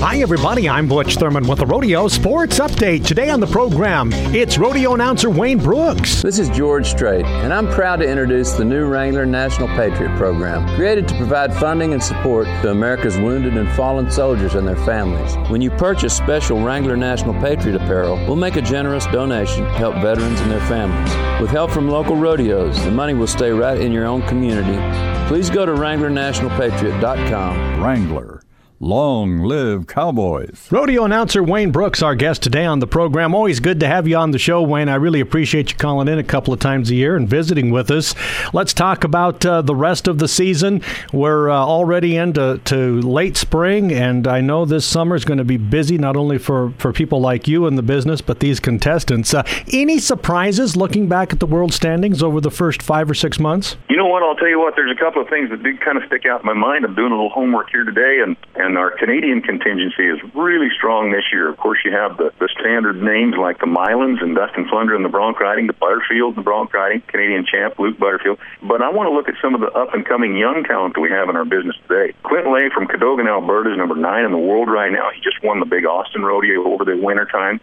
Hi, everybody. I'm Butch Thurman with the Rodeo Sports Update. Today on the program, it's rodeo announcer Wayne Brooks. This is George Strait, and I'm proud to introduce the new Wrangler National Patriot Program, created to provide funding and support to America's wounded and fallen soldiers and their families. When you purchase special Wrangler National Patriot apparel, we'll make a generous donation to help veterans and their families. With help from local rodeos, the money will stay right in your own community. Please go to WranglerNationalPatriot.com. Wrangler Long live Cowboys. Rodeo announcer Wayne Brooks, our guest today on the program. Always good to have you on the show, Wayne. I really appreciate you calling in a couple of times a year and visiting with us. Let's talk about uh, the rest of the season. We're uh, already into to late spring, and I know this summer is going to be busy, not only for, for people like you in the business, but these contestants. Uh, any surprises looking back at the world standings over the first five or six months? You know what? I'll tell you what, there's a couple of things that did kind of stick out in my mind. I'm doing a little homework here today, and, and and our Canadian contingency is really strong this year. Of course, you have the, the standard names like the Mylans and Dustin Flundra in the bronc riding, the Butterfield in the bronc riding, Canadian champ Luke Butterfield. But I want to look at some of the up and coming young talent that we have in our business today. Clint Laye from Cadogan, Alberta is number nine in the world right now. He just won the big Austin rodeo over the winter time.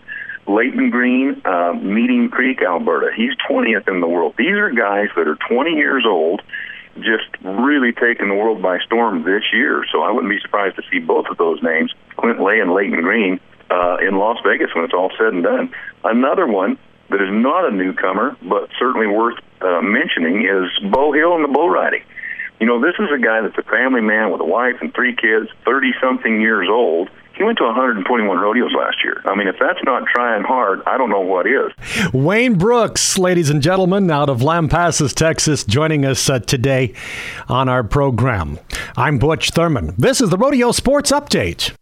Layton Green, uh, Meeting Creek, Alberta. He's 20th in the world. These are guys that are 20 years old just really taken the world by storm this year. So I wouldn't be surprised to see both of those names, Clint Laye and Layton Green, uh, in Las Vegas when it's all said and done. Another one that is not a newcomer, but certainly worth uh, mentioning, is Beau Hill and the bull riding. You know, this is a guy that's a family man with a wife and three kids, 30 something years old, he went to 121 rodeos last year. I mean, if that's not trying hard, I don't know what is. Wayne Brooks, ladies and gentlemen, out of Lampasas, Texas, joining us uh, today on our program. I'm Butch Thurman. This is the Rodeo Sports Update.